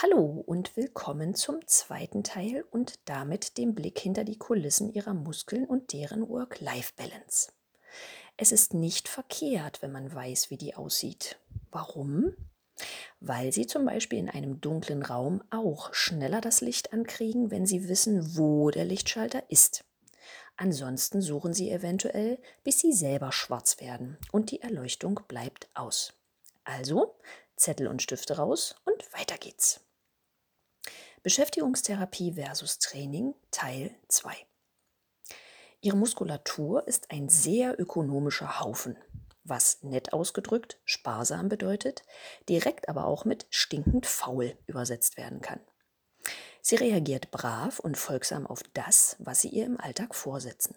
Hallo und willkommen zum zweiten Teil und damit dem Blick hinter die Kulissen Ihrer Muskeln und deren Work-Life-Balance. Es ist nicht verkehrt, wenn man weiß, wie die aussieht. Warum? Weil Sie zum Beispiel in einem dunklen Raum auch schneller das Licht ankriegen, wenn Sie wissen, wo der Lichtschalter ist. Ansonsten suchen Sie eventuell, bis Sie selber schwarz werden und die Erleuchtung bleibt aus. Also Zettel und Stifte raus und weiter geht's. Beschäftigungstherapie versus Training Teil 2. Ihre Muskulatur ist ein sehr ökonomischer Haufen, was nett ausgedrückt sparsam bedeutet, direkt aber auch mit stinkend faul übersetzt werden kann. Sie reagiert brav und folgsam auf das, was Sie ihr im Alltag vorsetzen.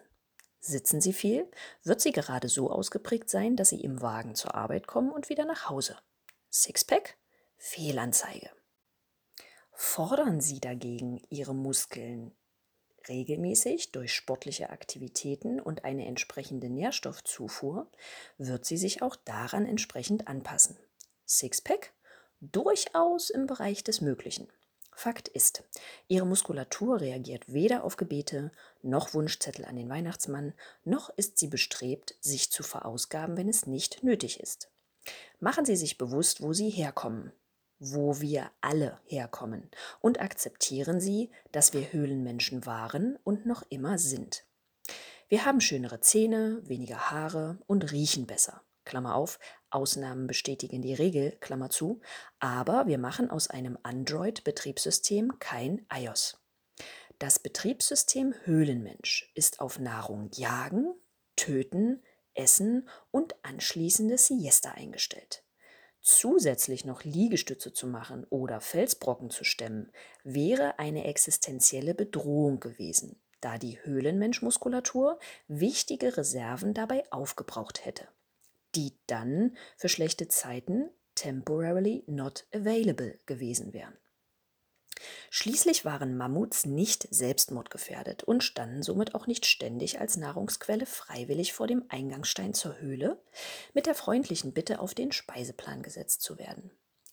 Sitzen Sie viel, wird sie gerade so ausgeprägt sein, dass Sie im Wagen zur Arbeit kommen und wieder nach Hause. Sixpack? Fehlanzeige. Fordern Sie dagegen Ihre Muskeln regelmäßig durch sportliche Aktivitäten und eine entsprechende Nährstoffzufuhr, wird sie sich auch daran entsprechend anpassen. Sixpack? Durchaus im Bereich des Möglichen. Fakt ist, ihre Muskulatur reagiert weder auf Gebete noch Wunschzettel an den Weihnachtsmann, noch ist sie bestrebt, sich zu verausgaben, wenn es nicht nötig ist. Machen Sie sich bewusst, wo Sie herkommen wo wir alle herkommen und akzeptieren Sie, dass wir Höhlenmenschen waren und noch immer sind. Wir haben schönere Zähne, weniger Haare und riechen besser. Klammer auf, Ausnahmen bestätigen die Regel, Klammer zu, aber wir machen aus einem Android-Betriebssystem kein iOS. Das Betriebssystem Höhlenmensch ist auf Nahrung jagen, töten, essen und anschließende Siesta eingestellt. Zusätzlich noch Liegestütze zu machen oder Felsbrocken zu stemmen, wäre eine existenzielle Bedrohung gewesen, da die Höhlenmenschmuskulatur wichtige Reserven dabei aufgebraucht hätte, die dann für schlechte Zeiten temporarily not available gewesen wären. Schließlich waren Mammuts nicht selbstmordgefährdet und standen somit auch nicht ständig als Nahrungsquelle freiwillig vor dem Eingangsstein zur Höhle, mit der freundlichen Bitte auf den Speiseplan gesetzt zu werden.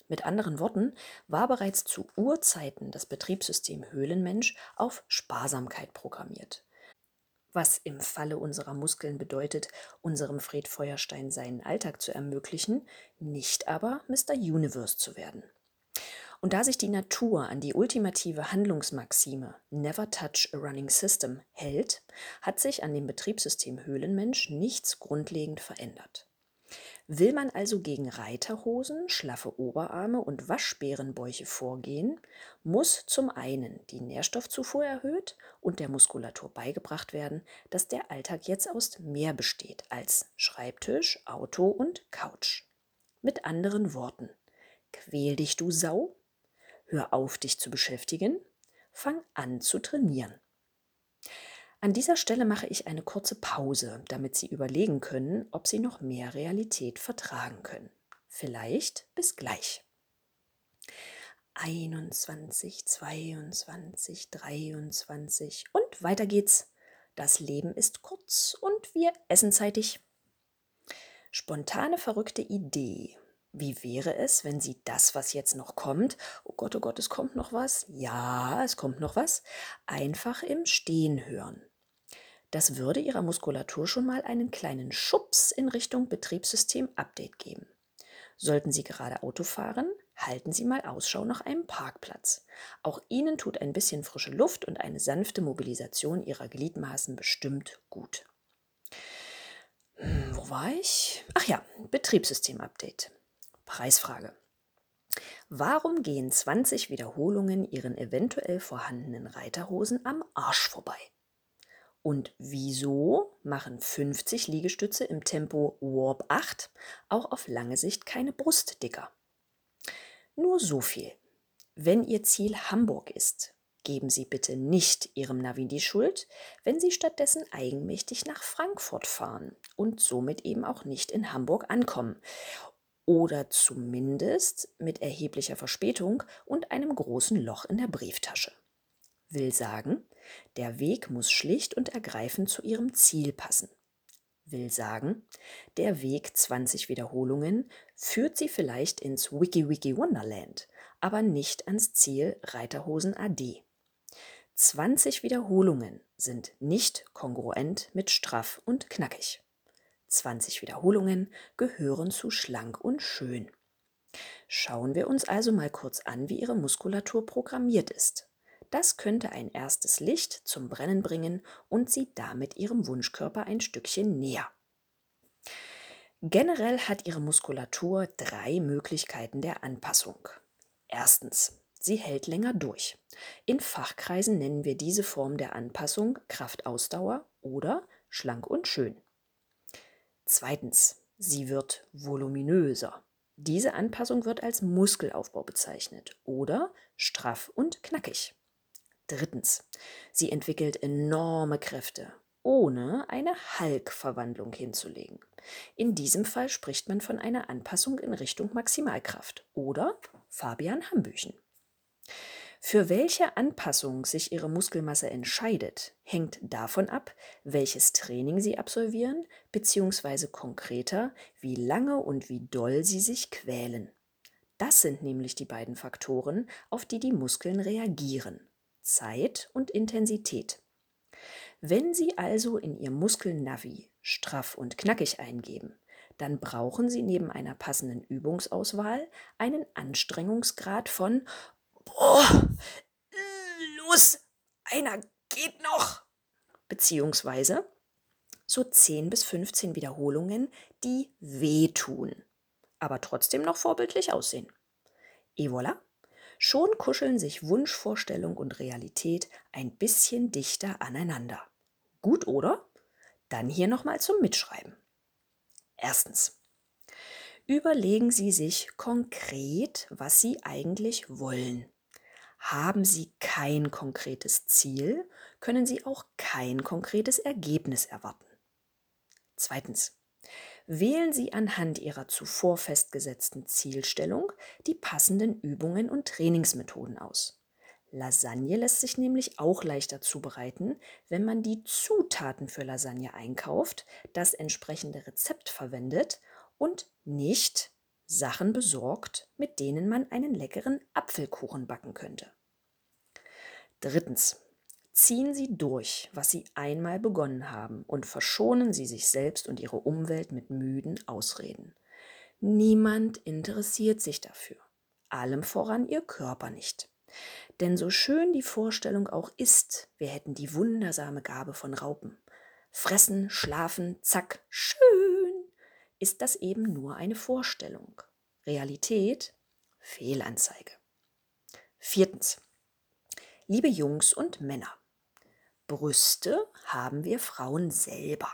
Mit anderen Worten war bereits zu Urzeiten das Betriebssystem Höhlenmensch auf Sparsamkeit programmiert. Was im Falle unserer Muskeln bedeutet, unserem Fred Feuerstein seinen Alltag zu ermöglichen, nicht aber Mr. Universe zu werden. Und da sich die Natur an die ultimative Handlungsmaxime Never touch a running system hält, hat sich an dem Betriebssystem Höhlenmensch nichts grundlegend verändert. Will man also gegen Reiterhosen, schlaffe Oberarme und Waschbärenbäuche vorgehen, muss zum einen die Nährstoffzufuhr erhöht und der Muskulatur beigebracht werden, dass der Alltag jetzt aus mehr besteht als Schreibtisch, Auto und Couch. Mit anderen Worten, quäl dich du Sau, Hör auf, dich zu beschäftigen, fang an zu trainieren. An dieser Stelle mache ich eine kurze Pause, damit Sie überlegen können, ob Sie noch mehr Realität vertragen können. Vielleicht bis gleich. 21, 22, 23 und weiter geht's. Das Leben ist kurz und wir essen zeitig. Spontane verrückte Idee. Wie wäre es, wenn Sie das, was jetzt noch kommt, oh Gott, oh Gott, es kommt noch was, ja, es kommt noch was, einfach im Stehen hören? Das würde Ihrer Muskulatur schon mal einen kleinen Schubs in Richtung Betriebssystem-Update geben. Sollten Sie gerade Auto fahren, halten Sie mal Ausschau nach einem Parkplatz. Auch Ihnen tut ein bisschen frische Luft und eine sanfte Mobilisation Ihrer Gliedmaßen bestimmt gut. Hm, wo war ich? Ach ja, Betriebssystem-Update. Preisfrage. Warum gehen 20 Wiederholungen Ihren eventuell vorhandenen Reiterhosen am Arsch vorbei? Und wieso machen 50 Liegestütze im Tempo Warp 8 auch auf lange Sicht keine Brust dicker? Nur so viel. Wenn Ihr Ziel Hamburg ist, geben Sie bitte nicht Ihrem Navi die Schuld, wenn Sie stattdessen eigenmächtig nach Frankfurt fahren und somit eben auch nicht in Hamburg ankommen oder zumindest mit erheblicher Verspätung und einem großen Loch in der Brieftasche. Will sagen, der Weg muss schlicht und ergreifend zu ihrem Ziel passen. Will sagen, der Weg 20 Wiederholungen führt Sie vielleicht ins Wiki Wiki Wonderland, aber nicht ans Ziel Reiterhosen AD. 20 Wiederholungen sind nicht kongruent mit straff und knackig. 20 Wiederholungen gehören zu schlank und schön. Schauen wir uns also mal kurz an, wie Ihre Muskulatur programmiert ist. Das könnte ein erstes Licht zum Brennen bringen und Sie damit Ihrem Wunschkörper ein Stückchen näher. Generell hat Ihre Muskulatur drei Möglichkeiten der Anpassung. Erstens, sie hält länger durch. In Fachkreisen nennen wir diese Form der Anpassung Kraftausdauer oder schlank und schön. Zweitens, sie wird voluminöser. Diese Anpassung wird als Muskelaufbau bezeichnet oder straff und knackig. Drittens, sie entwickelt enorme Kräfte, ohne eine Hulk-Verwandlung hinzulegen. In diesem Fall spricht man von einer Anpassung in Richtung Maximalkraft oder Fabian Hambüchen. Für welche Anpassung sich Ihre Muskelmasse entscheidet, hängt davon ab, welches Training Sie absolvieren, beziehungsweise konkreter, wie lange und wie doll Sie sich quälen. Das sind nämlich die beiden Faktoren, auf die die Muskeln reagieren. Zeit und Intensität. Wenn Sie also in Ihr Muskelnavi straff und knackig eingeben, dann brauchen Sie neben einer passenden Übungsauswahl einen Anstrengungsgrad von Oh, los, einer geht noch. Beziehungsweise so 10 bis 15 Wiederholungen, die wehtun, aber trotzdem noch vorbildlich aussehen. Et voilà, Schon kuscheln sich Wunschvorstellung und Realität ein bisschen dichter aneinander. Gut, oder? Dann hier nochmal zum Mitschreiben. Erstens. Überlegen Sie sich konkret, was Sie eigentlich wollen. Haben Sie kein konkretes Ziel, können Sie auch kein konkretes Ergebnis erwarten. Zweitens. Wählen Sie anhand Ihrer zuvor festgesetzten Zielstellung die passenden Übungen und Trainingsmethoden aus. Lasagne lässt sich nämlich auch leichter zubereiten, wenn man die Zutaten für Lasagne einkauft, das entsprechende Rezept verwendet und nicht Sachen besorgt, mit denen man einen leckeren Apfelkuchen backen könnte. Drittens. Ziehen Sie durch, was Sie einmal begonnen haben, und verschonen Sie sich selbst und Ihre Umwelt mit müden Ausreden. Niemand interessiert sich dafür, allem voran Ihr Körper nicht. Denn so schön die Vorstellung auch ist, wir hätten die wundersame Gabe von Raupen. Fressen, schlafen, zack, schön, ist das eben nur eine Vorstellung. Realität, Fehlanzeige. Viertens. Liebe Jungs und Männer, Brüste haben wir Frauen selber.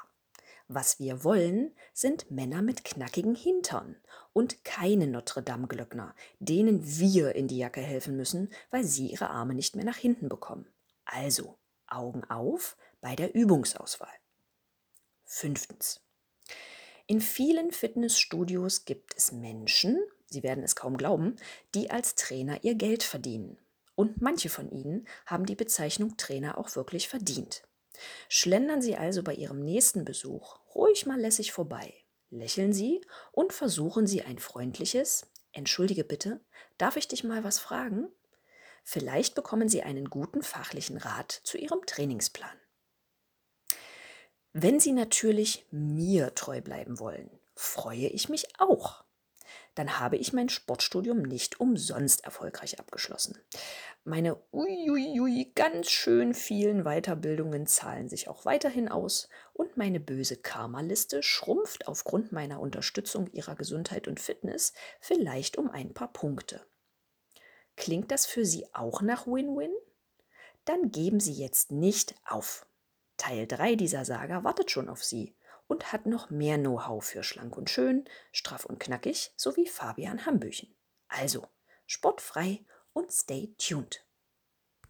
Was wir wollen, sind Männer mit knackigen Hintern und keine Notre-Dame-Glöckner, denen wir in die Jacke helfen müssen, weil sie ihre Arme nicht mehr nach hinten bekommen. Also Augen auf bei der Übungsauswahl. Fünftens. In vielen Fitnessstudios gibt es Menschen, Sie werden es kaum glauben, die als Trainer ihr Geld verdienen. Und manche von ihnen haben die Bezeichnung Trainer auch wirklich verdient. Schlendern Sie also bei Ihrem nächsten Besuch ruhig mal lässig vorbei. Lächeln Sie und versuchen Sie ein freundliches Entschuldige bitte, darf ich dich mal was fragen? Vielleicht bekommen Sie einen guten fachlichen Rat zu Ihrem Trainingsplan. Wenn Sie natürlich mir treu bleiben wollen, freue ich mich auch dann habe ich mein Sportstudium nicht umsonst erfolgreich abgeschlossen. Meine uiuiui ganz schön vielen Weiterbildungen zahlen sich auch weiterhin aus und meine böse Karma-Liste schrumpft aufgrund meiner Unterstützung ihrer Gesundheit und Fitness vielleicht um ein paar Punkte. Klingt das für Sie auch nach Win-Win? Dann geben Sie jetzt nicht auf. Teil 3 dieser Saga wartet schon auf Sie und hat noch mehr Know-how für schlank und schön, straff und knackig sowie Fabian Hambüchen. Also, sportfrei und stay tuned.